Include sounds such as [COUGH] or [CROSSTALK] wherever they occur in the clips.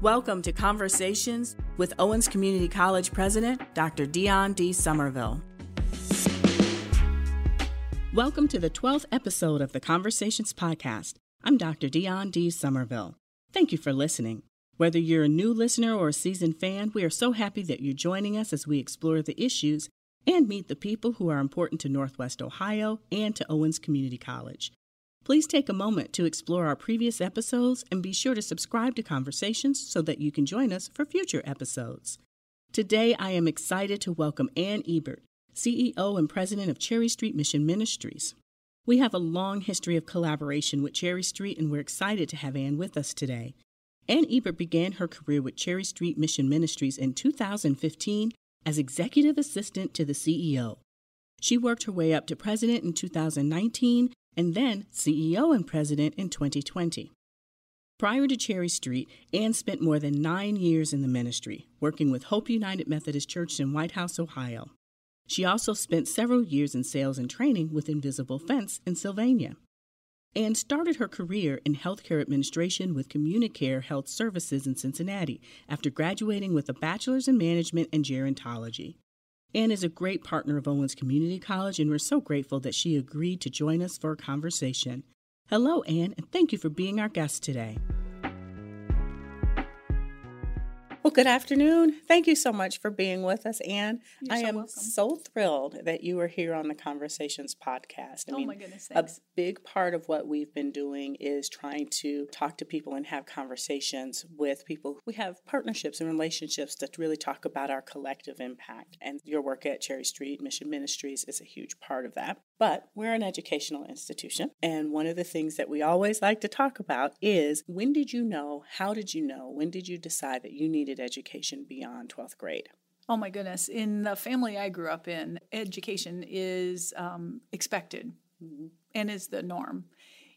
Welcome to Conversations with Owens Community College President Dr. Dione D. Somerville. Welcome to the 12th episode of the Conversations Podcast. I'm Dr. Dione D. Somerville. Thank you for listening. Whether you're a new listener or a seasoned fan, we are so happy that you're joining us as we explore the issues and meet the people who are important to Northwest Ohio and to Owens Community College. Please take a moment to explore our previous episodes and be sure to subscribe to Conversations so that you can join us for future episodes. Today, I am excited to welcome Ann Ebbert, CEO and President of Cherry Street Mission Ministries. We have a long history of collaboration with Cherry Street, and we're excited to have Ann with us today. Ann Ebbert began her career with Cherry Street Mission Ministries in 2015 as executive assistant to the CEO. She worked her way up to president in 2019 and then CEO and president in 2020. Prior to Cherry Street, Ann spent more than nine years in the ministry, working with Hope United Methodist Church in Whitehouse, Ohio. She also spent several years in sales and training with Invisible Fence in Sylvania. Ann started her career in healthcare administration with Communicare Health Services in Cincinnati after graduating with a bachelor's in management and gerontology. Ann is a great partner of Owens Community College, and we're so grateful that she agreed to join us for a conversation. Hello, Ann, and thank you for being our guest today. Well, good afternoon. Thank you so much for being with us, Ann. You're I so am welcome. so thrilled that you are here on the Conversations podcast. I oh mean, my goodness, a big part of what we've been doing is trying to talk to people and have conversations with people. We have partnerships and relationships that really talk about our collective impact. And your work at Cherry Street Mission Ministries is a huge part of that. But we're an educational institution. And one of the things that we always like to talk about is when did you know? How did you know? When did you decide that you needed education beyond 12th grade? Oh my goodness. In the family I grew up in, education is um, expected and is the norm.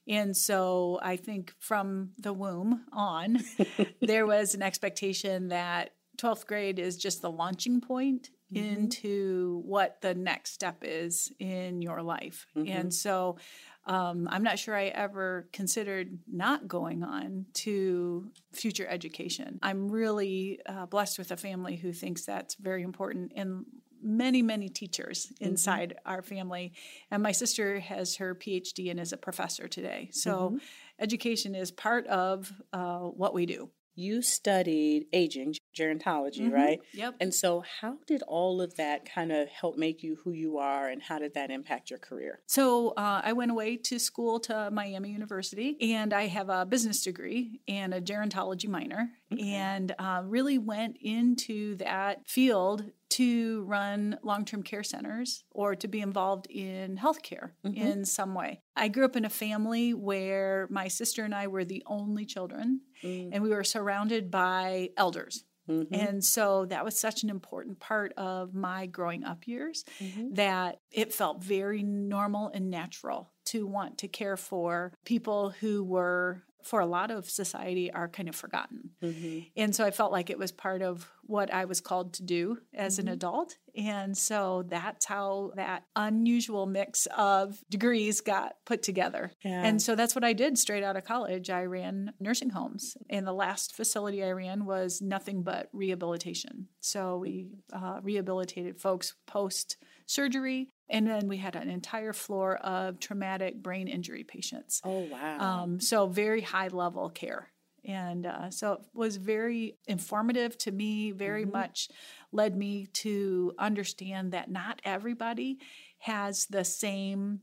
And so I think from the womb on, [LAUGHS] there was an expectation that 12th grade is just the launching point into what the next step is in your life. And so um, I'm not sure I ever considered not going on to future education. I'm really uh, blessed with a family who thinks that's very important and many, many teachers inside our family. And my sister has her PhD and is a professor today. So education is part of uh, what we do. You studied aging, gerontology, Mhm. right? Yep. And so, how did all of that kind of help make you who you are, and how did that impact your career? So uh, I went away to school to Miami University, and I have a business degree and a gerontology minor, and uh, really went into that field to run long-term care centers or to be involved in healthcare in some way. I grew up in a family where my sister and I were the only children, and we were surrounded by elders. Mm-hmm. And so that was such an important part of my growing up years mm-hmm. that it felt very normal and natural to want to care for people who were, for a lot of society, are kind of forgotten. Mm-hmm. And so I felt like it was part of what I was called to do as an adult. And so that's how that unusual mix of degrees got put together. Yeah. And so that's what I did straight out of college. I ran nursing homes. And the last facility I ran was nothing but rehabilitation. So we uh, rehabilitated folks post surgery. And then we had an entire floor of traumatic brain injury patients. Oh wow! Um, so very high level care. And uh, so it was very informative to me, very mm-hmm. much led me to understand that not everybody has the same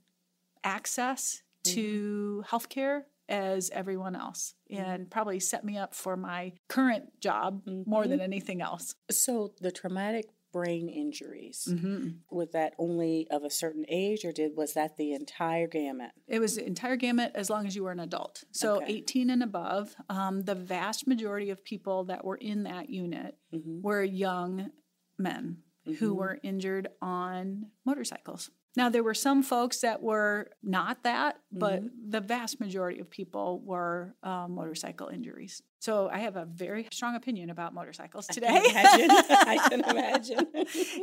access to mm-hmm. healthcare as everyone else, mm-hmm. and probably set me up for my current job more than anything else. so the traumatic brain injuries Mm-hmm. was that only of a certain age, or did was that the entire gamut? It was the entire gamut as long as you were an adult. So Okay. 18 and above. Um, the vast majority of people that were in that unit were young men who were injured on motorcycles. Now, there were some folks that were not that, but the vast majority of people were um, motorcycle injuries. So I have a very strong opinion about motorcycles today. Imagine, I can [LAUGHS] imagine.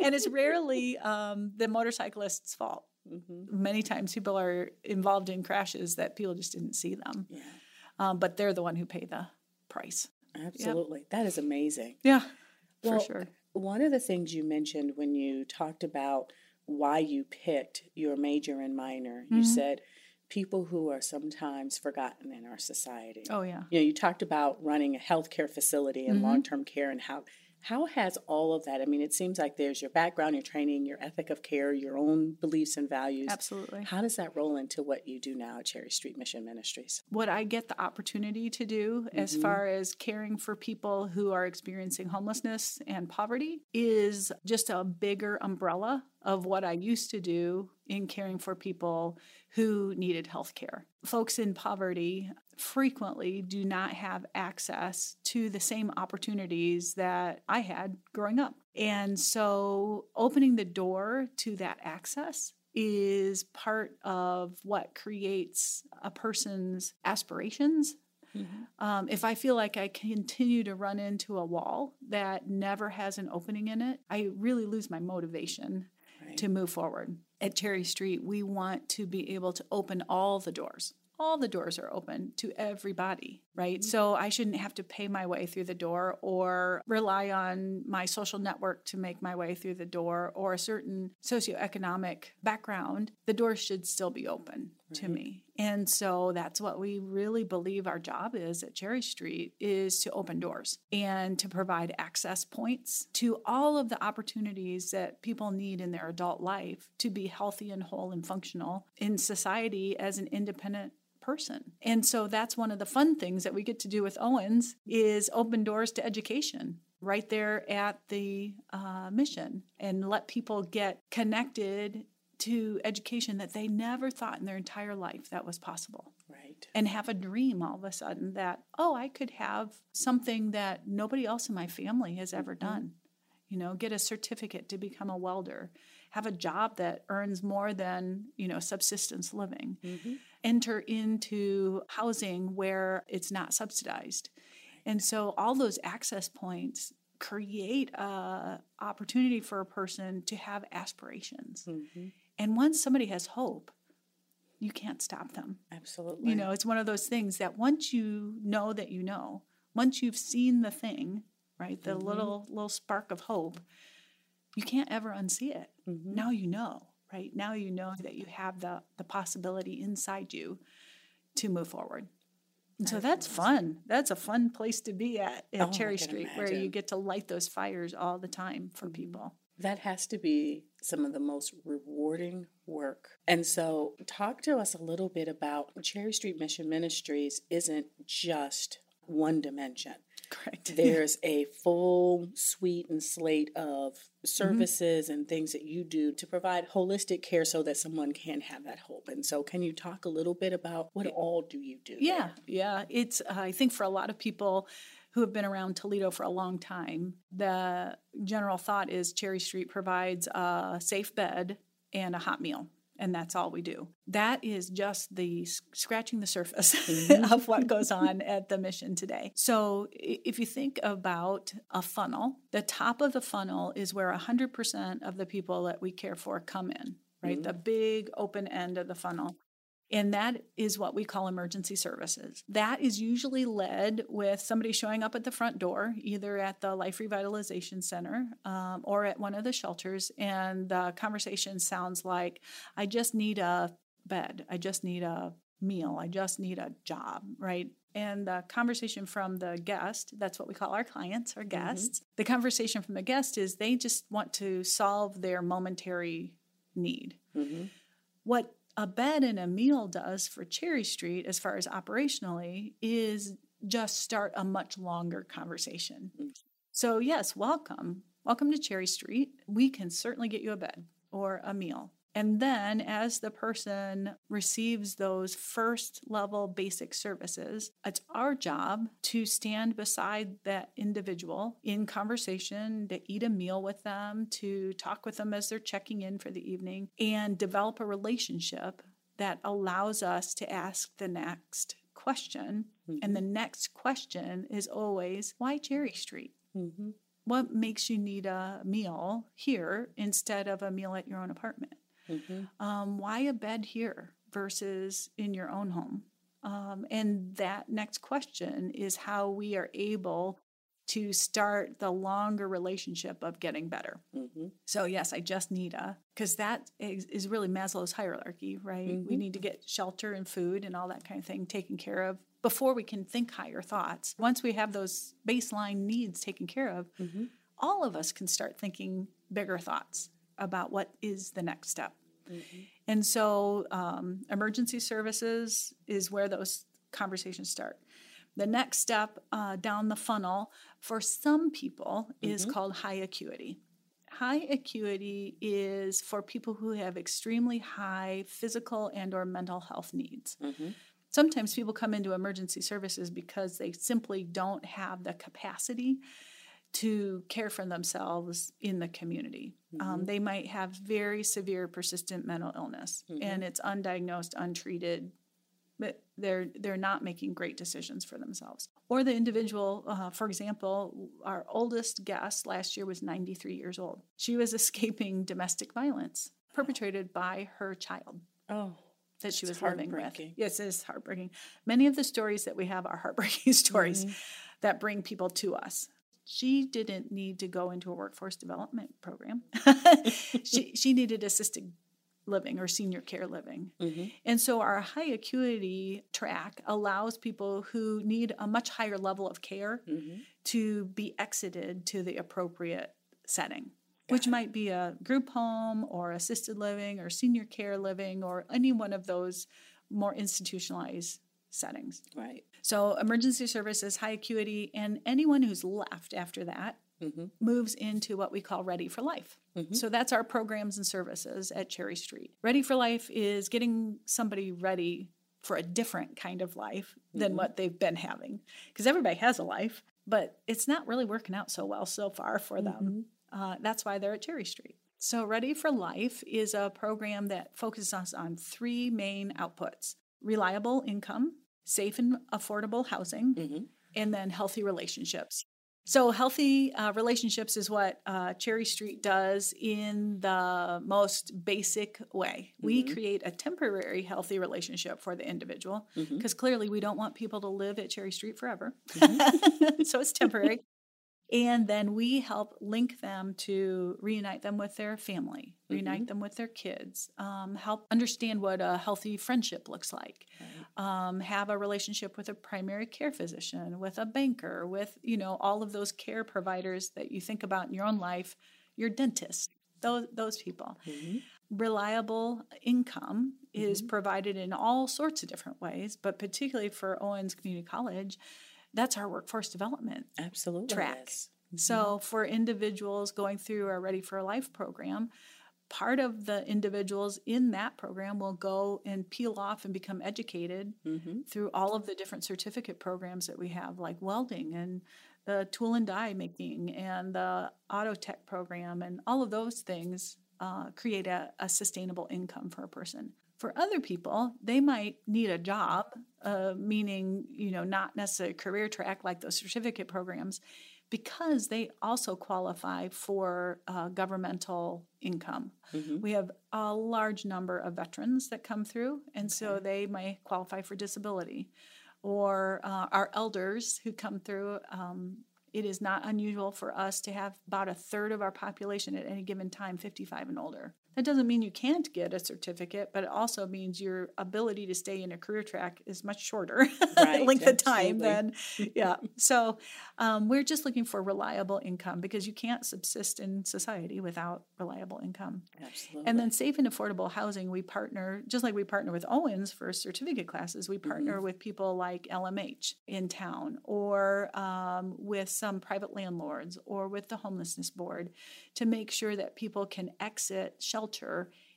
and it's rarely um, the motorcyclist's fault. Many times people are involved in crashes that people just didn't see them, Yeah. um, but they're the one who pay the price. Absolutely. Yep. That is amazing. Yeah, well, for sure. One of the things you mentioned when you talked about why you picked your major and minor, mm-hmm. you said people who are sometimes forgotten in our society. Oh, yeah. You know, you talked about running a healthcare facility and mm-hmm. long term care and how how has all of that? I mean, it seems like there's your background, your training, your ethic of care, your own beliefs and values. Absolutely. How does that roll into what you do now at Cherry Street Mission Ministries? What I get the opportunity to do mm-hmm. as far as caring for people who are experiencing homelessness and poverty is just a bigger umbrella of what I used to do in caring for people who needed health care. Folks in poverty frequently do not have access to the same opportunities that I had growing up. And so opening the door to that access is part of what creates a person's aspirations. Mm-hmm. Um, if I feel like I continue to run into a wall that never has an opening in it, I really lose my motivation right. to move forward. At Cherry Street, we want to be able to open all the doors all the doors are open to everybody, right? Mm-hmm. So I shouldn't have to pay my way through the door or rely on my social network to make my way through the door or a certain socioeconomic background. The door should still be open right. to me. And so that's what we really believe our job is at Cherry Street is to open doors and to provide access points to all of the opportunities that people need in their adult life to be healthy and whole and functional in society as an independent person. And so that's one of the fun things that we get to do with Owens is open doors to education right there at the uh, mission and let people get connected to education that they never thought in their entire life that was possible. Right. And have a dream all of a sudden that, oh, I could have something that nobody else in my family has ever mm-hmm. done. You know, get a certificate to become a welder, have a job that earns more than, you know, subsistence living. Mm-hmm enter into housing where it's not subsidized. And so all those access points create a opportunity for a person to have aspirations. Mm-hmm. And once somebody has hope, you can't stop them. Absolutely. You know, it's one of those things that once you know that you know, once you've seen the thing, right, the mm-hmm. little little spark of hope, you can't ever unsee it. Mm-hmm. Now you know right? Now you know that you have the, the possibility inside you to move forward. And so that's fun. That's a fun place to be at at oh, Cherry Street, imagine. where you get to light those fires all the time for mm-hmm. people. That has to be some of the most rewarding work. And so, talk to us a little bit about Cherry Street Mission Ministries isn't just one dimension. Correct. [LAUGHS] There's a full suite and slate of services mm-hmm. and things that you do to provide holistic care so that someone can have that hope. And so, can you talk a little bit about what all do you do? Yeah, there? yeah. It's uh, I think for a lot of people who have been around Toledo for a long time, the general thought is Cherry Street provides a safe bed and a hot meal and that's all we do. That is just the scratching the surface mm-hmm. [LAUGHS] of what goes on at the mission today. So, if you think about a funnel, the top of the funnel is where 100% of the people that we care for come in, right? Mm-hmm. The big open end of the funnel. And that is what we call emergency services. That is usually led with somebody showing up at the front door, either at the Life Revitalization Center um, or at one of the shelters. And the conversation sounds like, I just need a bed. I just need a meal. I just need a job, right? And the conversation from the guest, that's what we call our clients, our mm-hmm. guests. Mm-hmm. The conversation from the guest is they just want to solve their momentary need. Mm-hmm. What a bed and a meal does for Cherry Street, as far as operationally, is just start a much longer conversation. So, yes, welcome. Welcome to Cherry Street. We can certainly get you a bed or a meal. And then, as the person receives those first level basic services, it's our job to stand beside that individual in conversation, to eat a meal with them, to talk with them as they're checking in for the evening, and develop a relationship that allows us to ask the next question. Mm-hmm. And the next question is always, why Cherry Street? Mm-hmm. What makes you need a meal here instead of a meal at your own apartment? Mm-hmm. Um, why a bed here versus in your own home? Um, and that next question is how we are able to start the longer relationship of getting better. Mm-hmm. So, yes, I just need a, because that is, is, really Maslow's hierarchy, right? Mm-hmm. We need to get shelter and food and all that kind of thing taken care of before we can think higher thoughts. Once we have those baseline needs taken care of, mm-hmm. all of us can start thinking bigger thoughts about what is the next step. Mm-hmm. And so, um, emergency services is where those conversations start. The next step uh, down the funnel for some people mm-hmm. is called high acuity. High acuity is for people who have extremely high physical and or mental health needs. Mm-hmm. Sometimes people come into emergency services because they simply don't have the capacity to care for themselves in the community. Um, mm-hmm. Um, they might have very severe, persistent mental illness, mm-hmm. and it's undiagnosed, untreated, but they're they're not making great decisions for themselves. Or the individual, uh, for example, our oldest guest last year was 93 years old. She was [LAUGHS] escaping domestic violence perpetrated by her child. Oh. That she was living with. Yes, it is heartbreaking. Many of the stories that we have are [LAUGHS] heartbreaking stories mm-hmm. that bring people to us she didn't need to go into a workforce development program. [LAUGHS] she, she needed assisted living or senior care living. Mm-hmm. And so our high acuity track allows people who need a much higher level of care mm-hmm. to be exited to the appropriate setting. Got which it. might be a group home or assisted living or senior care living or any one of those more institutionalized settings. Right. So, emergency services, high acuity, and anyone who's left after that mm-hmm. moves into what we call Ready for Life. Mm-hmm. So, that's our programs and services at Cherry Street. Ready for Life is getting somebody ready for a different kind of life than mm-hmm. what they've been having. Because everybody has a life, but it's not really working out so well so far for them. Mm-hmm. Uh, that's why they're at Cherry Street. So, Ready for Life is a program that focuses on three main outputs reliable income, safe and affordable housing, mm-hmm. and then healthy relationships. So, healthy uh, relationships is what uh, Cherry Street does in the most basic way. Mm-hmm. We create a temporary healthy relationship for the individual because mm-hmm. clearly we don't want people to live at Cherry Street forever. Mm-hmm. [LAUGHS] so, it's temporary. And then we help link them to reunite them with their family, reunite mm-hmm. them with their kids, um, help understand what a healthy friendship looks like, right. um, have a relationship with a primary care physician, with a banker, with you know all of those care providers that you think about in your own life, your dentist, those those people. Mm-hmm. Reliable income mm-hmm. is provided in all sorts of different ways, but particularly for Owens Community College that's our workforce development absolutely track. Mm-hmm. So for individuals going through our Ready for Life program, part of the individuals in that program will go and peel off and become educated mm-hmm. through all of the different certificate programs that we have, like welding and the tool and die making and the auto tech program and all of those things uh, create a, a sustainable income for a person. For other people, they might need a job, uh, meaning, you know, not necessarily a career track like those certificate programs, because they also qualify for uh, governmental income. Mm-hmm. We have a large number of veterans that come through, and okay. so they may qualify for disability. Or uh, our elders who come through, um, it is not unusual for us to have about a third of our population at any given time 55 and older. That doesn't mean you can't get a certificate, but it also means your ability to stay in a career track is much shorter [LAUGHS] right, length of time than, yeah. So um, we're just looking for reliable income because you can't subsist in society without reliable income. Absolutely. And then safe and affordable housing, we partner, just like we partner with Owens for certificate classes, we partner mm-hmm. with people like LMH in town or um, with some private landlords or with the homelessness board to make sure that people can exit shelter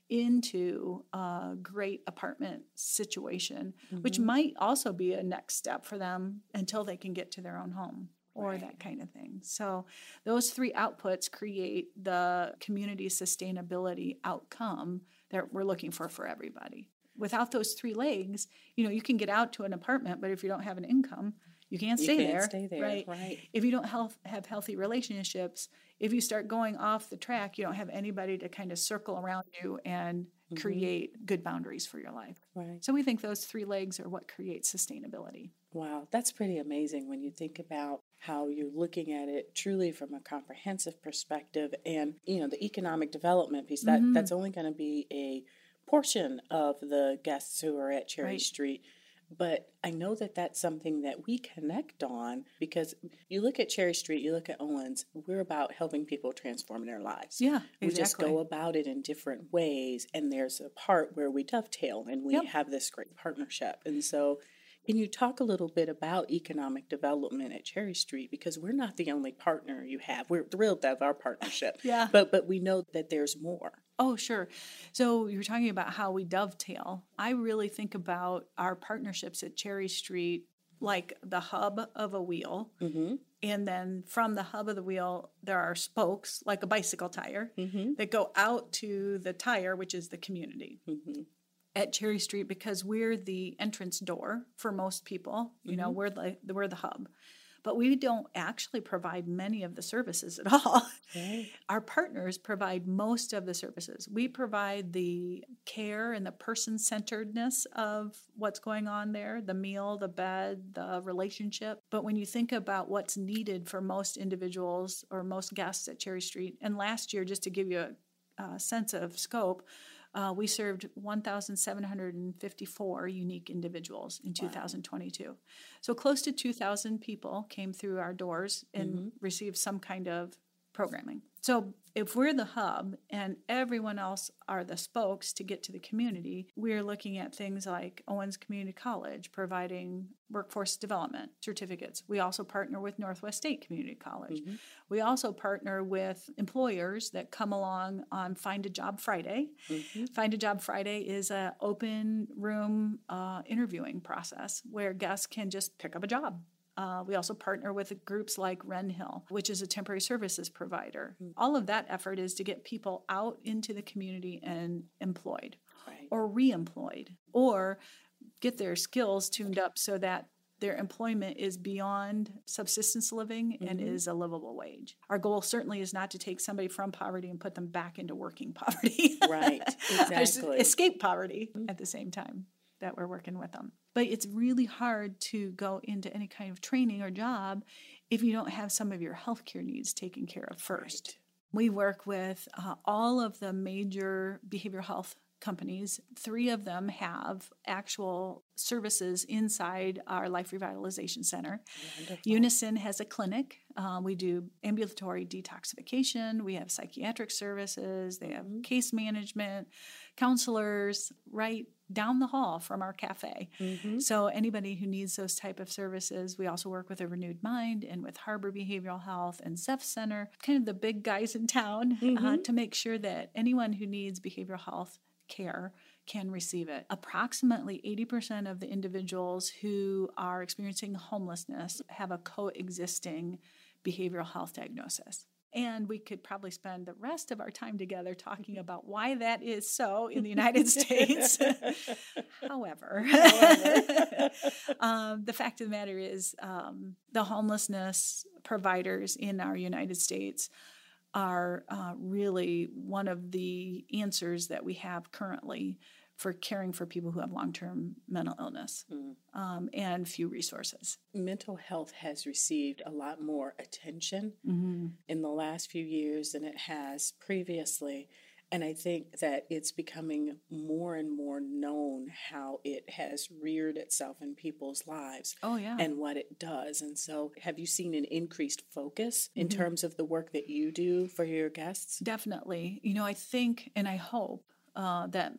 into a great apartment situation, mm-hmm. which might also be a next step for them until they can get to their own home or right. that kind of thing. So, those three outputs create the community sustainability outcome that we're looking for for everybody. Without those three legs, you know, you can get out to an apartment, but if you don't have an income, you can't stay, you can't there, stay there. Right? right. If you don't health, have healthy relationships, if you start going off the track, you don't have anybody to kind of circle around you and mm-hmm. create good boundaries for your life. Right. So we think those three legs are what creates sustainability. Wow, that's pretty amazing when you think about how you're looking at it truly from a comprehensive perspective and you know the economic development piece that mm-hmm. that's only going to be a portion of the guests who are at Cherry right. Street but I know that that's something that we connect on because you look at Cherry Street, you look at Owens, we're about helping people transform their lives. Yeah, exactly. We just go about it in different ways. And there's a part where we dovetail and we yep. have this great partnership. And so can you talk a little bit about economic development at Cherry Street? Because we're not the only partner you have. We're thrilled to have our partnership. [LAUGHS] yeah. But but we know that there's more. Oh, sure. So you're talking about how we dovetail. I really think about our partnerships at Cherry Street like the hub of a wheel. Mm-hmm. And then from the hub of the wheel, there are spokes, like a bicycle tire, mm-hmm. that go out to the tire, which is the community. Mm-hmm at Cherry Street because we're the entrance door for most people. You mm-hmm. know, we're the we're the hub. But we don't actually provide many of the services at all. [LAUGHS] Our partners provide most of the services. We provide the care and the person centeredness of what's going on there the meal, the bed, the relationship. But when you think about what's needed for most individuals or most guests at Cherry Street, and last year, just to give you a, a sense of scope, uh, we served 1,754 unique individuals in wow. 2022. So close to 2,000 people came through our doors and mm-hmm. received some kind of programming. So if we're the hub and everyone else are the spokes to get to the community, we're looking at things like Owens Community College providing workforce development certificates. We also partner with Northwest State Community College. Mm-hmm. We also partner with employers that come along on Find a Job Friday. Mm-hmm. Find a Job Friday is an open room uh, interviewing process where guests can just pick up a job uh, we also partner with groups like Renhill, which is a temporary services provider. Mm-hmm. All of that effort is to get people out into the community and employed right. or reemployed or get their skills tuned up so that their employment is beyond subsistence living mm-hmm. and is a livable wage. Our goal certainly is not to take somebody from poverty and put them back into working [LAUGHS] poverty. right, exactly. Escape poverty mm-hmm. at the same time that we're working with them. But it's really hard to go into any kind of training or job if you don't have some of your healthcare needs taken care of first. Right. We work with uh, all of the major behavioral health companies. Three of them have actual services inside our Life Revitalization Center. Wonderful. Unison has a clinic. Uh, we do ambulatory detoxification. We have psychiatric services. They have mm-hmm. case management, counselors, right down the hall from our cafe. Mm-hmm. So anybody who needs those type of services, we also work with a renewed mind and with Harbor Behavioral Health and Zepf Center, kind of the big guys in town, uh, mm-hmm. uh, to make sure that anyone who needs behavioral health care can receive it. Approximately 80% of the individuals who are experiencing homelessness have a coexisting behavioral health diagnosis. And we could probably spend the rest of our time together talking about why that is so in the United States. [LAUGHS] However, However. [LAUGHS] um, the fact of the matter is, um, the homelessness providers in our United States are uh, really one of the answers that we have currently for caring for people who have long term mental illness mm. um, and few resources. Mental health has received a lot more attention mm-hmm. in the last few years than it has previously. And I think that it's becoming more and more known how it has reared itself in people's lives. Oh, yeah. And what it does. And so, have you seen an increased focus in mm-hmm. terms of the work that you do for your guests? Definitely. You know, I think and I hope uh, that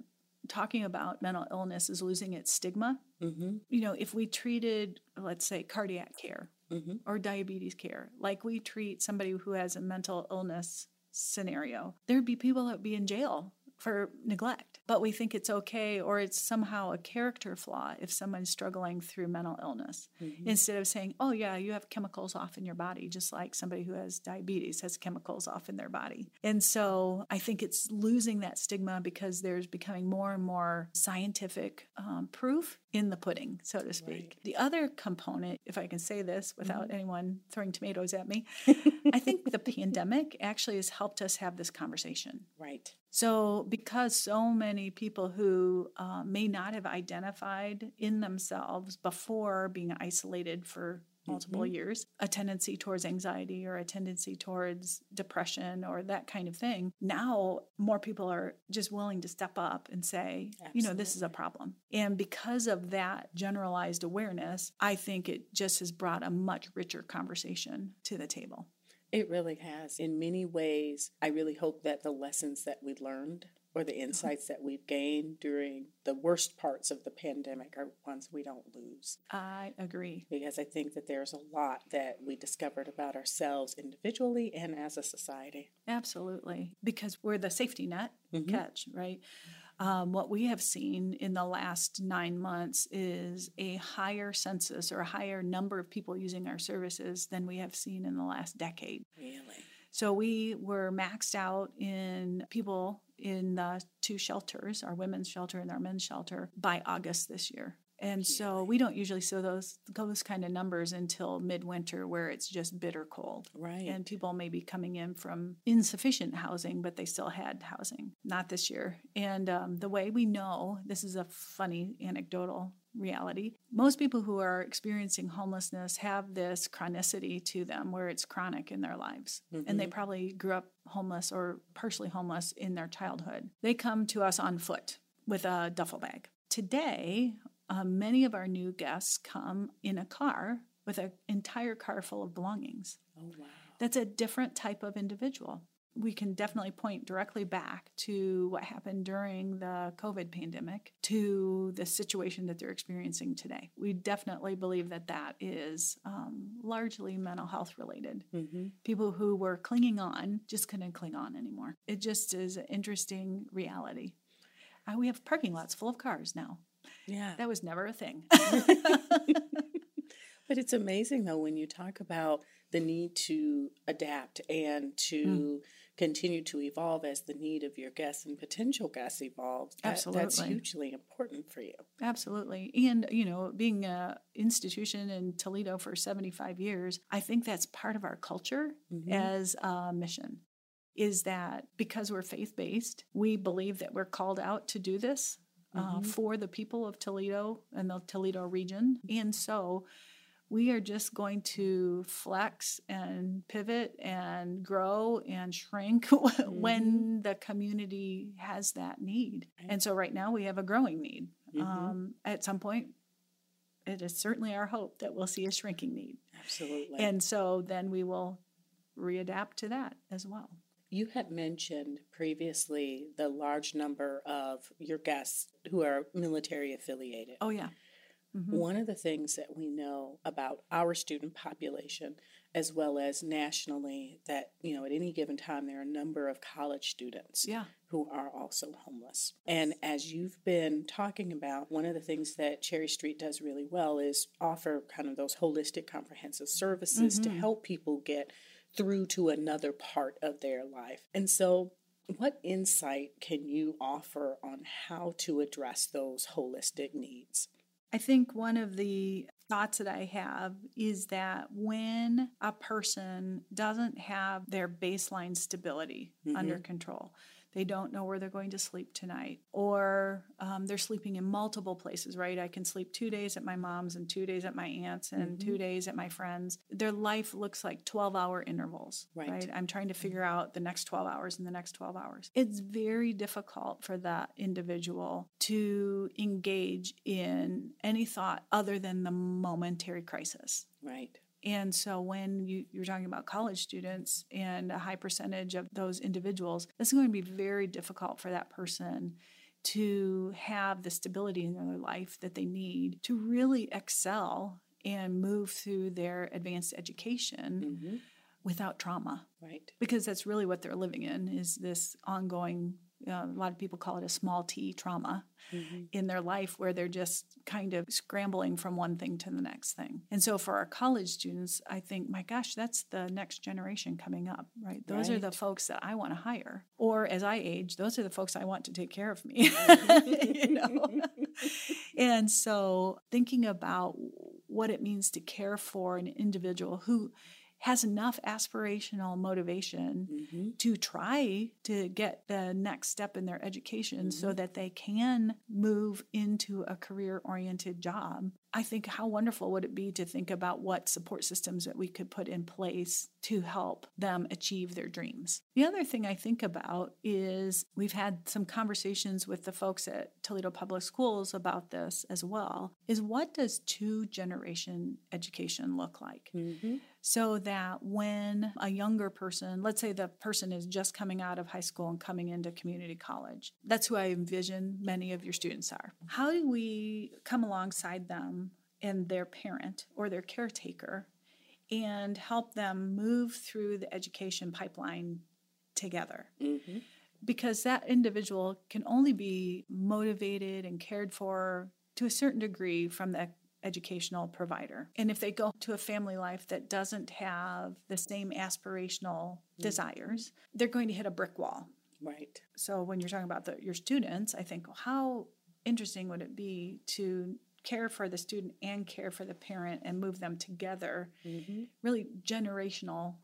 talking about mental illness is losing its stigma. Mm-hmm. You know, if we treated, let's say, cardiac care mm-hmm. or diabetes care like we treat somebody who has a mental illness scenario, there'd be people that would be in jail for neglect. But we think it's okay or it's somehow a character flaw if someone's struggling through mental illness. Mm-hmm. Instead of saying, oh, yeah, you have chemicals off in your body, just like somebody who has diabetes has chemicals off in their body. And so I think it's losing that stigma because there's becoming more and more scientific um, proof in the pudding, so to speak. Right. The other component, if I can say this without mm-hmm. anyone throwing tomatoes at me, [LAUGHS] I think the pandemic actually has helped us have this conversation. Right. So, because so many people who uh, may not have identified in themselves before being isolated for multiple mm-hmm. years, a tendency towards anxiety or a tendency towards depression or that kind of thing. Now, more people are just willing to step up and say, Absolutely. you know, this is a problem. And because of that generalized awareness, I think it just has brought a much richer conversation to the table. It really has. In many ways, I really hope that the lessons that we learned or the insights that we've gained during the worst parts of the pandemic are ones we don't lose. I agree. Because I think that there's a lot that we discovered about ourselves individually and as a society. Absolutely. Because we're the safety net mm-hmm. catch, right? Um, what we have seen in the last nine months is a higher census or a higher number of people using our services than we have seen in the last decade. Really? So we were maxed out in people in the two shelters, our women's shelter and our men's shelter, by August this year. And so we don't usually see those those kind of numbers until midwinter where it's just bitter cold. Right. And people may be coming in from insufficient housing, but they still had housing. Not this year. And um, the way we know, this is a funny anecdotal reality. Most people who are experiencing homelessness have this chronicity to them where it's chronic in their lives. Mm-hmm. And they mm-hmm. probably grew up homeless or partially homeless in their childhood. They come to us on foot with a duffel bag. Today, uh, many of our new guests come in a car with an entire car full of belongings. Oh, wow. That's a different type of individual we can definitely point directly back to what happened during the COVID pandemic to the situation that they're experiencing today. We definitely believe that that is um, largely mental health related. Mm-hmm. People who were clinging on just couldn't cling on anymore. It just is an interesting reality. Uh, we have parking lots full of cars now. Yeah. That was never a thing. [LAUGHS] but it's amazing, though, when you talk about the need to adapt and to mm. continue to evolve as the need of your guests and potential guests evolves. That, Absolutely. That's hugely important for you. Absolutely. And, you know, being an institution in Toledo for 75 years, I think that's part of our culture mm-hmm. as a mission is that because we're faith based, we believe that we're called out to do this uh, mm-hmm. for the people of Toledo and the Toledo region. And so we are just going to flex and pivot and grow and shrink [LAUGHS] mm-hmm. when the community has that need. And so right now we have a growing need. Mm-hmm. Um, at some point, it is certainly our hope that we'll see a shrinking need. Absolutely. And so then we will readapt to that as well. You had mentioned previously the large number of your guests who are military affiliated. Oh, yeah. Mm-hmm. One of the things that we know about our student population, as well as nationally, that you know at any given time there are a number of college students yeah. who are also homeless. And as you've been talking about, one of the things that Cherry Street does really well is offer kind of those holistic, comprehensive services mm-hmm. to help people get through to another part of their life. And so what insight can you offer on how to address those holistic needs? I think one of the thoughts that I have is that when a person doesn't have their baseline stability mm-hmm. under control, they don't know where they're going to sleep tonight, or um, they're sleeping in multiple places, right? I can sleep two days at my mom's and two days at my aunt's and mm-hmm. two days at my friend's. Their life looks like 12 hour intervals, right. right? I'm trying to figure out the next 12 hours and the next 12 hours. It's very difficult for that individual to engage in any thought other than the momentary crisis. Right. And so when you, you're talking about college students and a high percentage of those individuals, it's going to be very difficult for that person to have the stability in their life that they need to really excel and move through their advanced education mm-hmm. without trauma. Right. Because that's really what they're living in is this ongoing uh, a lot of people call it a small t trauma mm-hmm. in their life where they're just kind of scrambling from one thing to the next thing. And so for our college students, I think, my gosh, that's the next generation coming up, right? Those right. are the folks that I want to hire. Or as I age, those are the folks I want to take care of me. [LAUGHS] you know? and so thinking about what it means to care for an individual who has enough aspirational motivation Mm-hmm. to try to get the next step in their education so that they can move into a career oriented job. I think how wonderful would it be to think about what support systems that we could put in place to help them achieve their dreams. The other thing I think about is we've had some conversations with the folks at Toledo Public Schools about this as well is what does two generation education look like? Mm-hmm. so that when a younger person, let's say the person is just coming out of high school and coming into community college, that's who I envision many of your students are. How do we come alongside them and their parent or their caretaker and help them move through the education pipeline together? Mm-hmm. because that individual can only be motivated and cared for to a certain degree from the educational provider. And if they go to a family life that doesn't have the same aspirational desires, they're going to hit a brick wall. Right. So when you're talking about the, your students, I think, well, how interesting would it be to care for the student and care for the parent and move them together? Mm-hmm. Really generational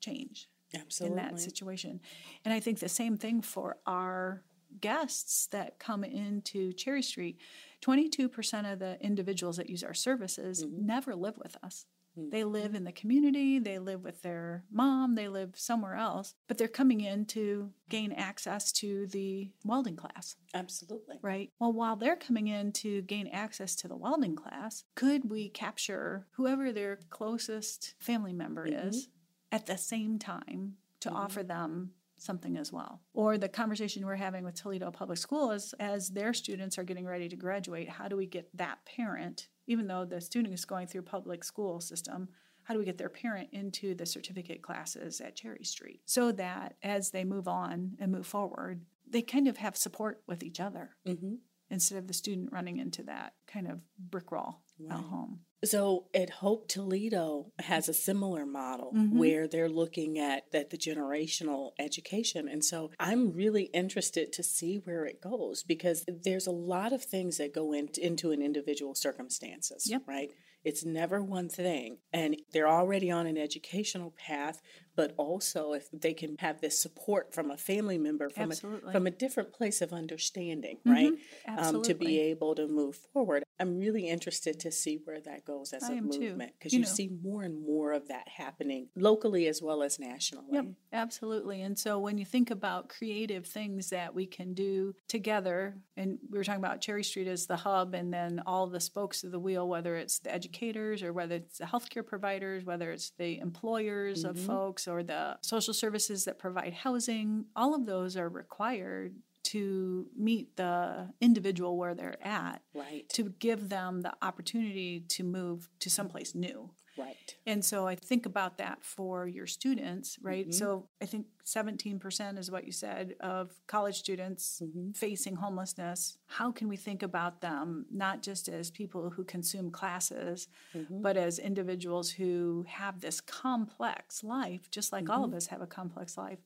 change Absolutely. in that situation. And I think the same thing for our guests that come into Cherry Street. 22% of the individuals that use our services never live with us. Hmm. They live in the community, they live with their mom, they live somewhere else, but they're coming in to gain access to the welding class, Absolutely. right? Well, while they're coming in to gain access to the welding class, could we capture whoever their closest family member mm-hmm. is at the same time to mm-hmm. offer them something as well. Or the conversation we're having with Toledo Public School is as their students are getting ready to graduate, how do we get that parent, even though the student is going through public school system, how do we get their parent into the certificate classes at Cherry Street so that as they move on and move forward, they kind of have support with each other Mm-hmm. instead of the student running into that kind of brick wall at home. So at Hope Toledo has a similar model Mhm. where they're looking at that the generational education. And so I'm really interested to see where it goes because there's a lot of things that go in, into an individual circumstances, Yep. right? It's never one thing. And they're already on an educational path, but also if they can have this support from a family member from a, from a different place of understanding, Mhm. right? Um, to be able to move forward. I'm really interested to see where that goes as I a movement because You you, know. see more and more of that happening locally as well as nationally. Yep, absolutely. And so when you think about creative things that we can do together, and we were talking about Cherry Street as the hub, and then all the spokes of the wheel, whether it's the educators or whether it's the healthcare providers, whether it's the employers of Mhm. Folks or the social services that provide housing, all of those are required to meet the individual where they're at Right. to give them the opportunity to move to someplace new. Right. And so I think about that for your students, right? Mhm. So I think 17% is what you said of college students Mhm. facing homelessness. How can we think about them not just as people who consume classes, Mhm. but as individuals who have this complex life, just like all of us have a complex life,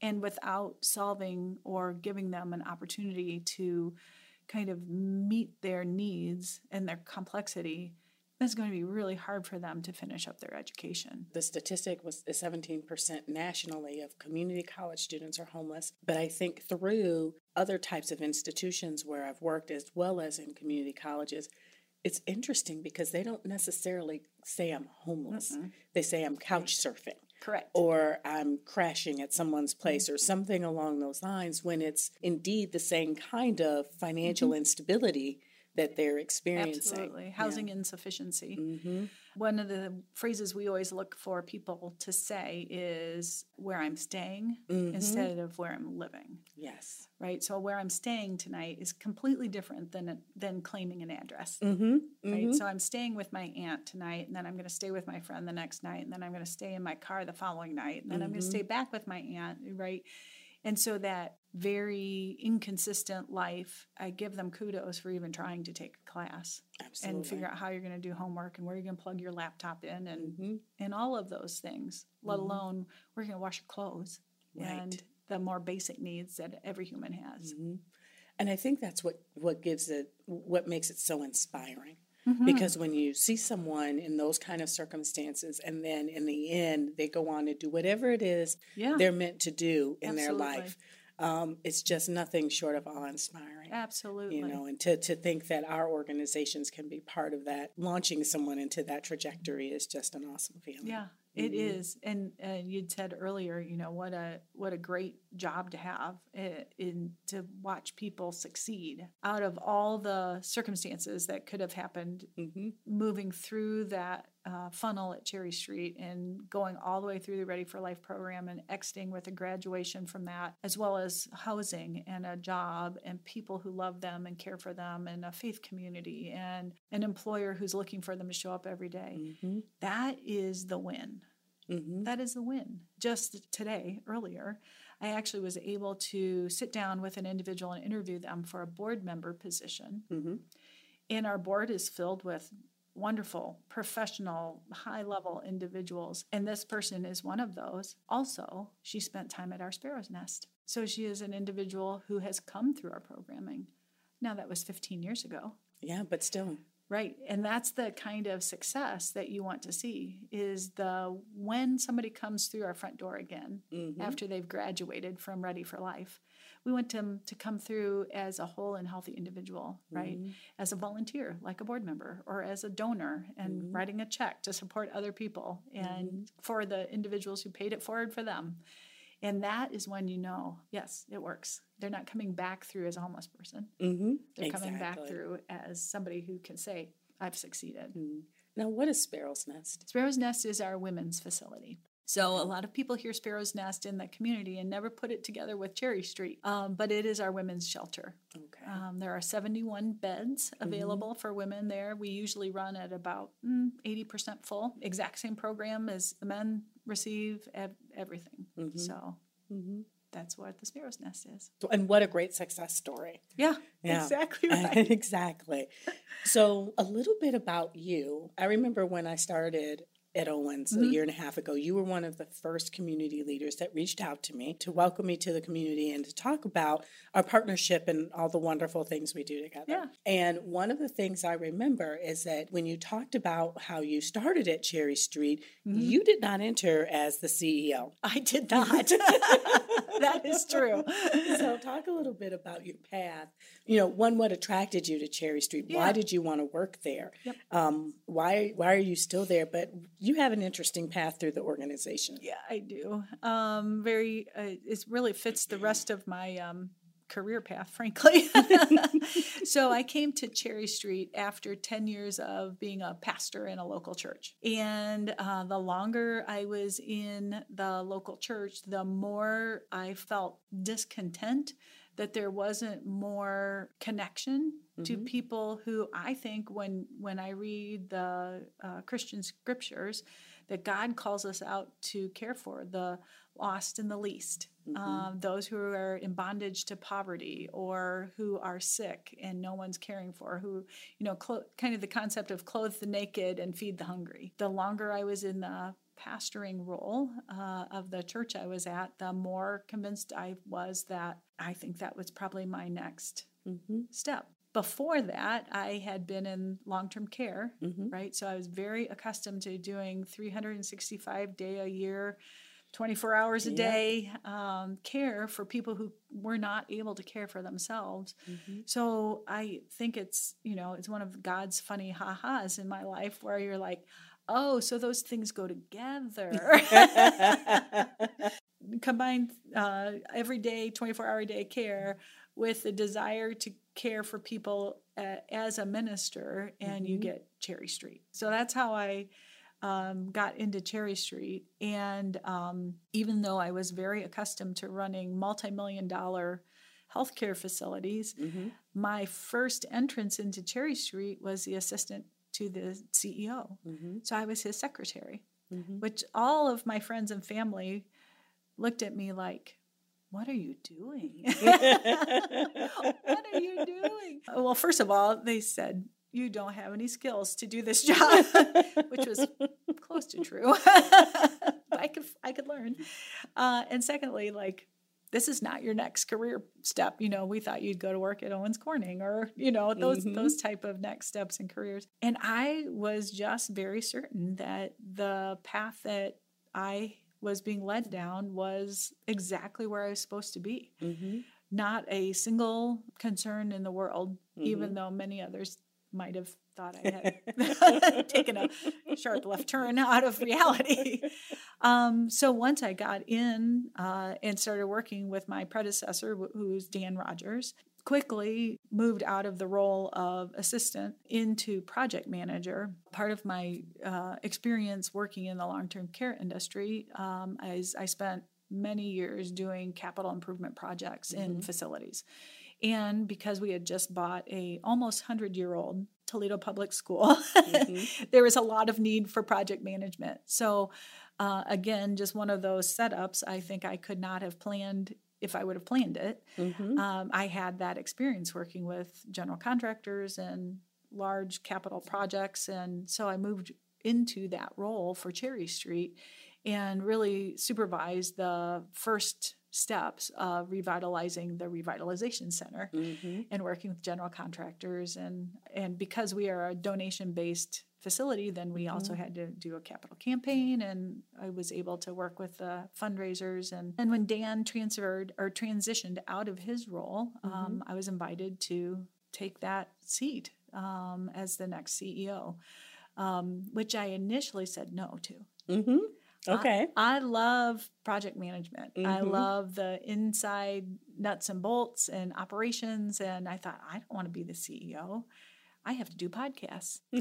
and without solving or giving them an opportunity to kind of meet their needs and their complexity, it's going to be really hard for them to finish up their education. The statistic was 17% nationally of community college students are homeless. But I think through other types of institutions where I've worked, as well as in community colleges, it's interesting because they don't necessarily say I'm homeless. They say I'm couch surfing. Correct. or I'm crashing at someone's place or something along those lines when it's indeed the same kind of financial mm-hmm. instability that they're experiencing. Absolutely. Housing insufficiency. hmm One of the phrases we always look for people to say is where I'm staying Mhm. instead of where I'm living. Yes. Right? So where I'm staying tonight is completely different than than claiming an address. Mm-hmm. Right? So I'm staying with my aunt tonight and then I'm going to stay with my friend the next night and then I'm going to stay in my car the following night and then I'm going to Mhm. stay back with my aunt, right? And so that very inconsistent life, I give them kudos for even trying to take a class Absolutely. and figure out how you're going to do homework and where you're going to plug your laptop in and hmm and all of those things, let Mhm. alone where you're going to wash your clothes Right. and the more basic needs that every human has. hmm And I think that's what what gives it what makes it so inspiring. Mhm. because when you see someone in those kind of circumstances and then in the end they go on to do whatever it is yeah, they're meant to do in their life um, it's just nothing short of awe-inspiring absolutely. you know and to, to think that our organizations can be part of that launching someone into that trajectory is just an awesome feeling Yeah, it Mhm. is, and uh, you'd said earlier, you know, what a what a great job to have uh, in to watch people succeed out of all the circumstances that could have happened, hmm moving through that uh, funnel at Cherry Street and going all the way through the Ready for Life program and exiting with a graduation from that, as well as housing and a job and people who love them and care for them and a faith community and an employer who's looking for them to show up every day. hmm That is the win. hmm That is the win. Just today, earlier, I actually was able to sit down with an individual and interview them for a board member position. hmm And our board is filled with wonderful, professional, high level individuals. And this person is one of those. Also, she spent time at our Sparrow's Nest. So she is an individual who has come through our programming. Now, that was 15 years ago. yeah but still Right. And that's the kind of success that you want to see is the when somebody comes through our front door again Mhm. after they've graduated from Ready for Life. We want them to come through as a whole and healthy individual, right? Mhm. As a volunteer, like a board member, or as a donor and Mhm. writing a check to support other people and Mm-hmm. for the individuals who paid it forward for them. And that is when you know, yes, it works. They're not coming back through as a homeless person. hmm They're coming back through as somebody who can say, I've succeeded. Mhm. Now, what is Sparrow's Nest? Sparrow's Nest is our women's facility. So a lot of people hear Sparrow's Nest in the community and never put it together with Cherry Street, um, but it is our women's shelter. Okay. Um, there are 71 beds available for women there. We usually run at about mm, 80% full. Exact same program as the men receive ev- everything. Mhm. So Mhm. that's what the Sparrow's Nest is. And what a great success story. Yeah, Yeah. exactly [LAUGHS] right. exactly. So, a little bit about you. I remember when I started at Owens a Mhm. year and a half ago, you were one of the first community leaders that reached out to me to welcome me to the community and to talk about our partnership and all the wonderful things we do together. Yeah. And one of the things I remember is that when you talked about how you started at Cherry Street, Mhm. you did not enter as the CEO. I did [LAUGHS] not. [LAUGHS] that is true. so talk a little bit about your path you know one what attracted you to cherry street why did you want to work there Yep. um, why why are you still there but you have an interesting path through the organization Yeah, I do. Um, very, uh, it really fits the rest of my um, career path, frankly. [LAUGHS] so I came to Cherry Street after 10 years of being a pastor in a local church. And uh, the longer I was in the local church, the more I felt discontent that there wasn't more connection to Mhm. people who I think when when I read the uh, Christian scriptures that God calls us out to care for the lost and the least, Mhm. um, those who are in bondage to poverty or who are sick and no one's caring for, who, you know, clo- kind of the concept of clothe the naked and feed the hungry. The longer I was in the pastoring role uh, of the church I was at, the more convinced I was that I think that was probably my next Mhm. step. Before that, I had been in long term care, Mhm. right? So I was very accustomed to doing 365 day a year, 24 hours a Yeah. day um, care for people who were not able to care for themselves. Mhm. So I think it's, you know, it's one of God's funny ha-has in my life where you're like, oh, so those things go together. [LAUGHS] [LAUGHS] Combine uh, everyday, 24 hour a day care with the desire to care for people uh, as a minister, and you Mhm. get Cherry Street. So that's how I um, got into Cherry Street. And um, even though I was very accustomed to running multi million dollar healthcare facilities, Mhm. my first entrance into Cherry Street was the assistant to the CEO. Mhm. So I was his secretary, Mhm. which all of my friends and family looked at me like, what are you doing? [LAUGHS] what are you doing? Well, first of all, they said, you don't have any skills to do this job, [LAUGHS] which was close to true. [LAUGHS] I could I could learn. Uh, and secondly, like this is not your next career step you know we thought you'd go to work at owens corning or you know those mm-hmm. those type of next steps in careers and i was just very certain that the path that i was being led down was exactly where i was supposed to be mm-hmm. not a single concern in the world mm-hmm. even though many others might have thought I had [LAUGHS] [LAUGHS] taken a sharp left turn out of reality. [LAUGHS] Um, so once I got in uh, and started working with my predecessor, who's Dan Rogers, quickly moved out of the role of assistant into project manager. Part of my uh, experience working in the long term care industry um, is I spent many years doing capital improvement projects mm-hmm. in facilities. And because we had just bought a almost 100 year old Toledo Public School, [LAUGHS] mm-hmm. there was a lot of need for project management. So, uh, again, just one of those setups I think I could not have planned if I would have planned it. Mm-hmm. Um, I had that experience working with general contractors and large capital projects. And so I moved into that role for Cherry Street and really supervised the first steps of revitalizing the revitalization center mm-hmm. and working with general contractors and and because we are a donation based facility then we also mm-hmm. had to do a capital campaign and I was able to work with the fundraisers and and when Dan transferred or transitioned out of his role mm-hmm. um, I was invited to take that seat um, as the next CEO um, which I initially said no to mm-hmm. Okay. I, I love project management. Mm-hmm. I love the inside nuts and bolts and operations. And I thought, I don't want to be the CEO. I have to do podcasts. [LAUGHS]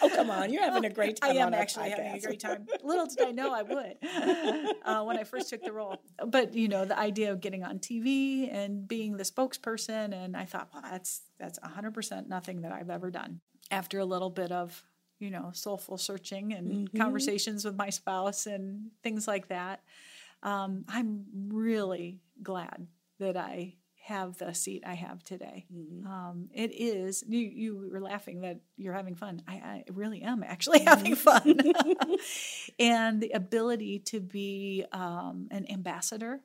oh, come on. You're having a great time. I am actually podcast. having a great time. Little did I know I would [LAUGHS] uh, when I first took the role. But, you know, the idea of getting on TV and being the spokesperson, and I thought, well, that's, that's 100% nothing that I've ever done. After a little bit of you know, soulful searching and mm-hmm. conversations with my spouse and things like that. Um, I'm really glad that I have the seat I have today. Mm-hmm. Um, it is, you, you were laughing that you're having fun. I, I really am actually [LAUGHS] mm-hmm. having fun. [LAUGHS] and the ability to be um, an ambassador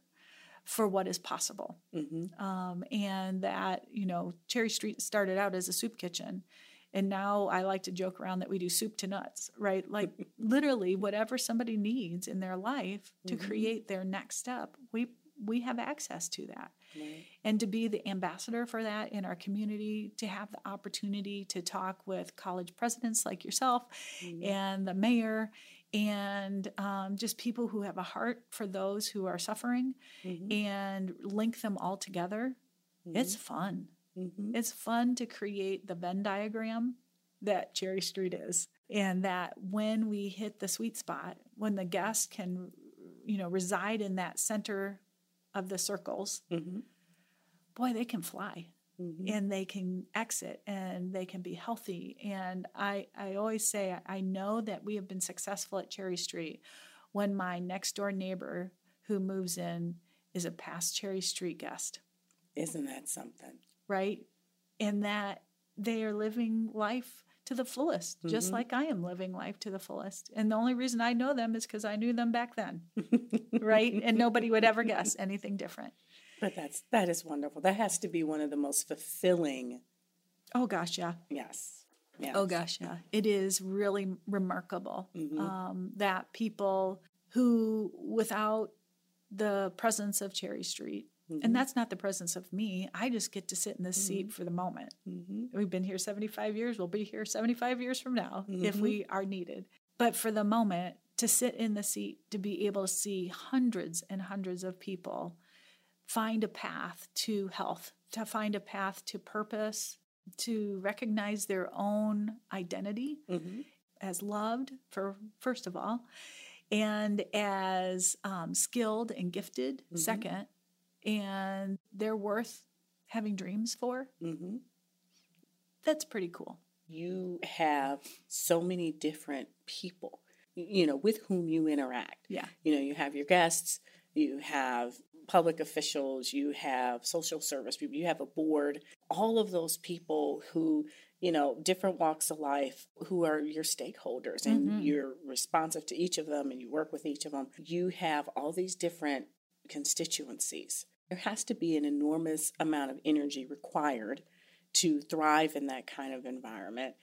for what is possible. Mm-hmm. Um, and that, you know, Cherry Street started out as a soup kitchen and now I like to joke around that we do soup to nuts, right? Like [LAUGHS] literally whatever somebody needs in their life to mm-hmm. create their next step, we we have access to that. Right. And to be the ambassador for that in our community, to have the opportunity to talk with college presidents like yourself mm-hmm. and the mayor and um, just people who have a heart for those who are suffering mm-hmm. and link them all together, it's mm-hmm. fun. Mm-hmm. It's fun to create the Venn diagram that Cherry Street is. And that when we hit the sweet spot, when the guest can, you know, reside in that center of the circles, mm-hmm. boy, they can fly. Mm-hmm. And they can exit and they can be healthy. And I, I always say, I know that we have been successful at Cherry Street when my next door neighbor who moves in is a past Cherry Street guest. Isn't that something? right? And that they are living life to the fullest, mm-hmm. just like I am living life to the fullest. And the only reason I know them is because I knew them back then, right? And nobody would ever guess [LAUGHS] anything different. But that's that is wonderful. That has to be one of the most fulfilling. Oh gosh, yeah. Yes. yes. Oh gosh, yeah. It is really remarkable mm-hmm. um, that people who, without the presence of Cherry Street, Mm-hmm. And that's not the presence of me. I just get to sit in this mm-hmm. seat for the moment. Mm-hmm. We've been here 75 years. We'll be here 75 years from now if mm-hmm. we are needed. But for the moment, to sit in the seat, to be able to see hundreds and hundreds of people find a path to health, to find a path to purpose, to recognize their own identity mm-hmm. as loved, for first of all, and as um, skilled and gifted, mm-hmm. second, and they're worth having dreams for, mm-hmm. that's pretty cool. You have so many different people, you know, with whom you interact. Yeah. You know, you have your guests, you have public officials, you have social service people, you have a board, all of those people who you know, different walks of life who are your stakeholders and Mhm. you're responsive to each of them and you work with each of them. You have all these different constituencies. There has to be an enormous amount of energy required to thrive in that kind of environment.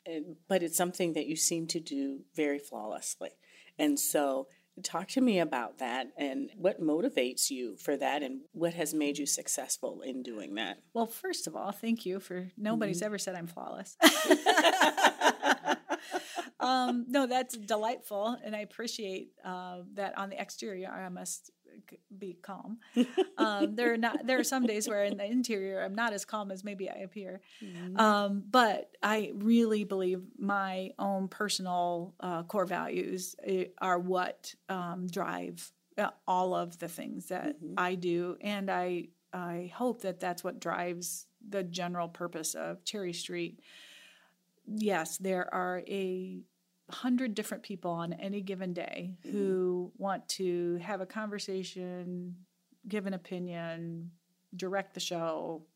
But it's something that you seem to do very flawlessly. And so, talk to me about that and what motivates you for that and what has made you successful in doing that. Well, first of all, thank you for nobody's ever said I'm flawless. [LAUGHS] um, no, that's delightful, and I appreciate uh, that. On the exterior, I must be calm. Um, there are not. There are some days where in the interior, I'm not as calm as maybe I appear. Um, but I really believe my own personal uh, core values eh, are what um, drive uh, all of the things that Mhm. I do, and I I hope that that's what drives the general purpose of Cherry Street. Yes, there are a hundred different people on any given day Mhm. who want to have a conversation, give an opinion, direct the show,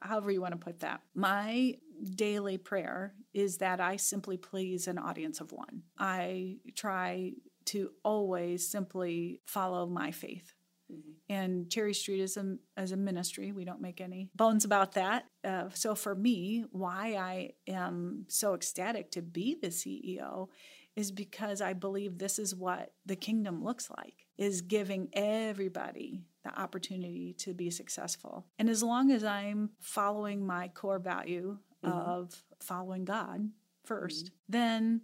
however you want to put that. My daily prayer is that I simply please an audience of one. I try to always simply follow my faith. Mhm. And Cherry Street is a, as a ministry. We don't make any bones about that. Uh, so for me, why I am so ecstatic to be the CEO is because I believe this is what the kingdom looks like is giving everybody the opportunity to be successful. And as long as I'm following my core value Mhm. of following God 1st then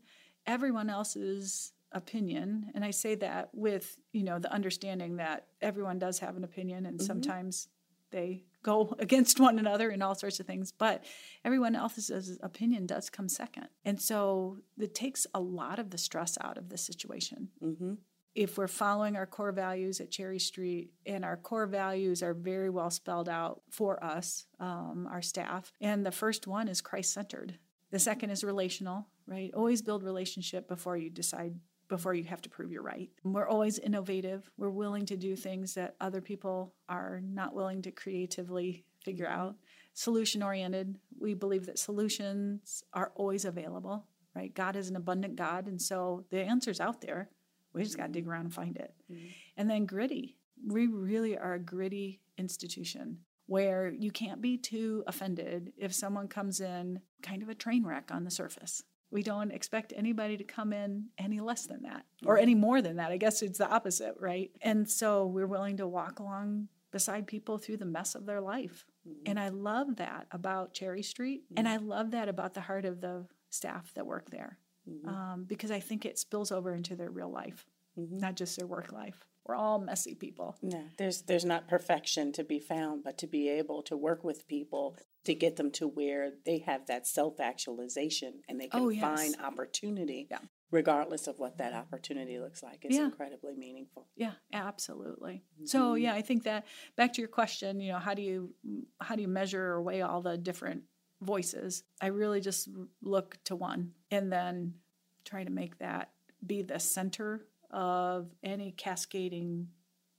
everyone else's opinion and I say that with, you know, the understanding that everyone does have an opinion and Mhm. sometimes they go [LAUGHS] against one another and all sorts of things, but everyone else's opinion does come second. And so it takes a lot of the stress out of the situation. Mm-hmm. If we're following our core values at Cherry Street, and our core values are very well spelled out for us, um, our staff, and the first one is Christ centered. The second is relational, right? Always build relationship before you decide, before you have to prove you're right. We're always innovative. We're willing to do things that other people are not willing to creatively figure out. Solution oriented. We believe that solutions are always available, right? God is an abundant God. And so the answer's out there. We just got to dig around and find it. Mhm. And then gritty. We really are a gritty institution where you can't be too offended if someone comes in kind of a train wreck on the surface. We don't expect anybody to come in any less than that or any more than that. I guess it's the opposite, right? And so we're willing to walk along beside people through the mess of their life. Mm-hmm. And I love that about Cherry Street. And I love that about the heart of the staff that work there Mhm. um, because I think it spills over into their real life, Mhm. not just their work life. We're all messy people. Yeah, there's there's not perfection to be found, but to be able to work with people to get them to where they have that self actualization and they can Oh, yes. find opportunity, Yeah. regardless of what that opportunity looks like. It's Yeah. incredibly meaningful. Yeah, absolutely. So Mhm. yeah, I think that back to your question, you know, how do you how do you measure or weigh all the different voices? I really just look to one and then try to make that be the center of any cascading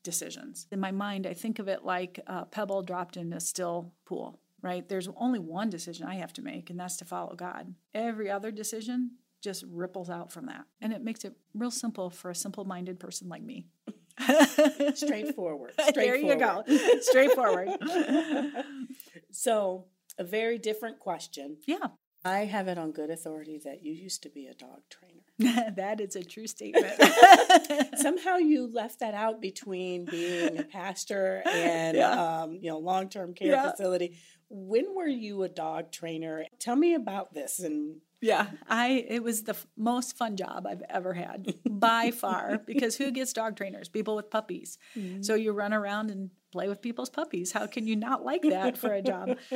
decisions. In my mind, I think of it like a pebble dropped in a still pool, right? There's only one decision I have to make, and that's to follow God. Every other decision just ripples out from that. And it makes it real simple for a simple minded person like me. [LAUGHS] Straightforward. there you go. Straightforward. [LAUGHS] Straightforward. [LAUGHS] so, a very different question. yeah, I have it on good authority that you used to be a dog trainer. that is a true statement. Somehow you left that out between being a pastor and Yeah. um, you know long-term care Yeah. facility. When were you a dog trainer? Tell me about this and Yeah, I it was the f- most fun job I've ever had [LAUGHS] by far because who gets dog trainers? People with puppies. So you run around and play with people's puppies. How can you not like that for a job? [LAUGHS]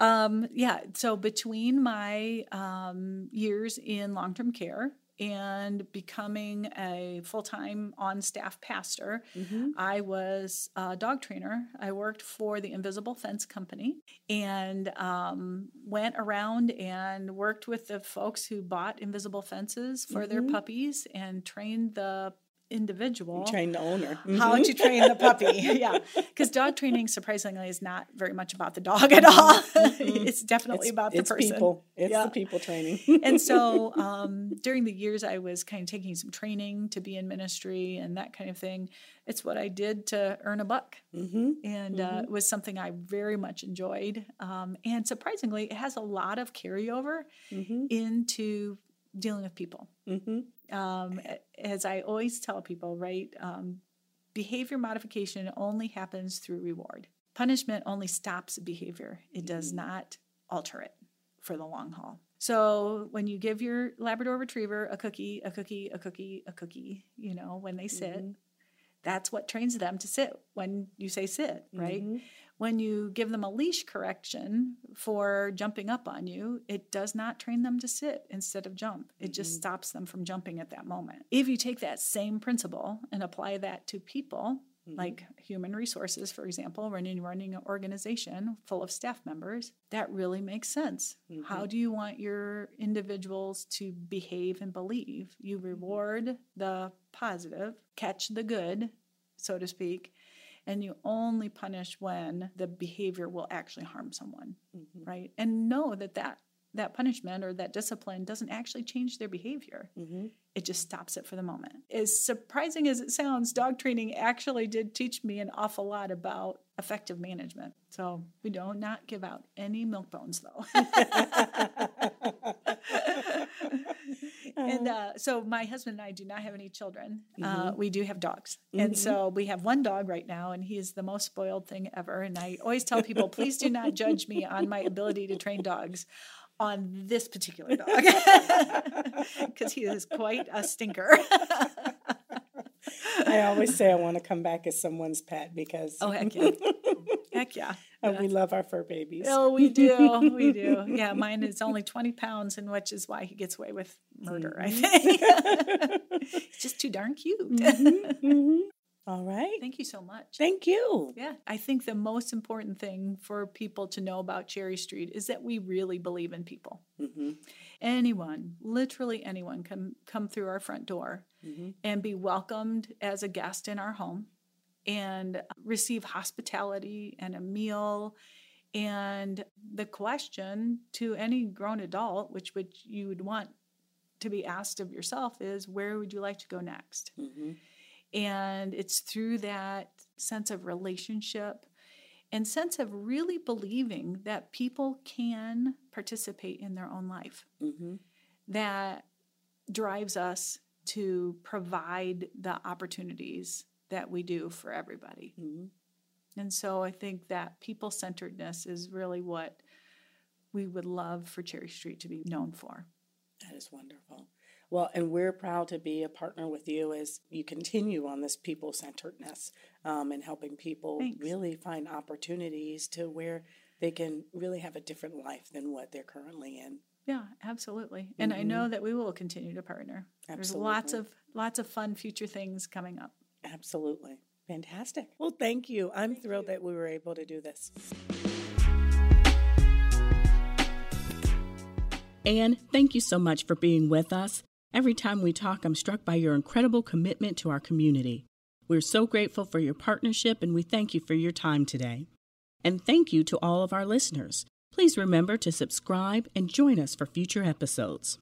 Um, yeah, so between my um, years in long term care and becoming a full time on staff pastor, Mhm. I was a dog trainer. I worked for the Invisible Fence Company and um, went around and worked with the folks who bought invisible fences for their Mhm. puppies and trained the individual train the owner how mm-hmm. to train the puppy [LAUGHS] [LAUGHS] yeah because dog training surprisingly is not very much about the dog at all mm-hmm. [LAUGHS] it's definitely it's, about the it's person people it's yeah. the people training and so um, during the years i was kind of taking some training to be in ministry and that kind of thing it's what i did to earn a buck mm-hmm. and uh, mm-hmm. It was something i very much enjoyed um, and surprisingly it has a lot of carryover mm-hmm. into dealing with people mm-hmm um, as I always tell people, right? Um, behavior modification only happens through reward. Punishment only stops behavior, it does mm-hmm. not alter it for the long haul. So when you give your Labrador retriever a cookie, a cookie, a cookie, a cookie, you know, when they sit, mm-hmm. that's what trains them to sit when you say sit, right? Mm-hmm when you give them a leash correction for jumping up on you, it does not train them to sit instead of jump. It mm-hmm. just stops them from jumping at that moment. If you take that same principle and apply that to people, mm-hmm. like human resources, for example, running running an organization full of staff members, that really makes sense. Mm-hmm. How do you want your individuals to behave and believe? You mm-hmm. reward the positive, catch the good, so to speak, and you only punish when the behavior will actually harm someone mm-hmm. right? And know that that that punishment or that discipline doesn't actually change their behavior. Mm-hmm. it just stops it for the moment. As surprising as it sounds dog training actually did teach me an awful lot about effective management. So we do not give out any milk bones though [LAUGHS] [LAUGHS] and uh, so my husband and I do not have any children. Uh, mm-hmm. Uh, we do have dogs, mm-hmm. and so we have one dog right now, and he is the most spoiled thing ever. And I always tell people, [LAUGHS] please do not judge me on my ability to train dogs on this particular dog [LAUGHS] because he is quite a stinker. I always say I want to come back as someone's pet because oh heck yeah, [LAUGHS] heck yeah. And we love our fur babies. Oh, we do, we do. [LAUGHS] Yeah, mine is only twenty pounds, and which is why he gets away with murder. Mm-hmm. I think [LAUGHS] he's just too darn cute. Mm-hmm, mm-hmm. All right. Thank you so much. Thank you. Yeah, I think the most important thing for people to know about Cherry Street is that we really believe in people. Mm-hmm. Anyone, literally anyone, can come through our front door mm-hmm. and be welcomed as a guest in our home and receive hospitality and a meal. And the question to any grown adult, which which you would want to be asked of yourself, is where would you like to go next? Mm-hmm. And it's through that sense of relationship and sense of really believing that people can participate in their own life mm-hmm. that drives us to provide the opportunities that we do for everybody. Mm-hmm. And so I think that people centeredness is really what we would love for Cherry Street to be known for. That is wonderful. Well, and we're proud to be a partner with you as you continue on this people centeredness um, and helping people Thanks. really find opportunities to where they can really have a different life than what they're currently in. Yeah, absolutely. And mm-hmm. I know that we will continue to partner. Absolutely. There's lots of lots of fun future things coming up. Absolutely. Fantastic. Well, thank you. I'm thank thrilled you. that we were able to do this. Ann, thank you so much for being with us. Every time we talk, I'm struck by your incredible commitment to our community. We're so grateful for your partnership and we thank you for your time today. And thank you to all of our listeners. Please remember to subscribe and join us for future episodes.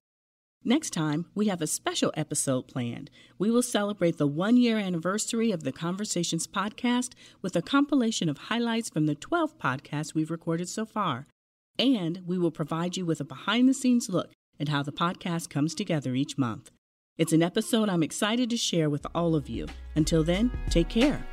Next time, we have a special episode planned. We will celebrate the one year anniversary of the Conversations podcast with a compilation of highlights from the 12 podcasts we've recorded so far. And we will provide you with a behind the scenes look at how the podcast comes together each month. It's an episode I'm excited to share with all of you. Until then, take care.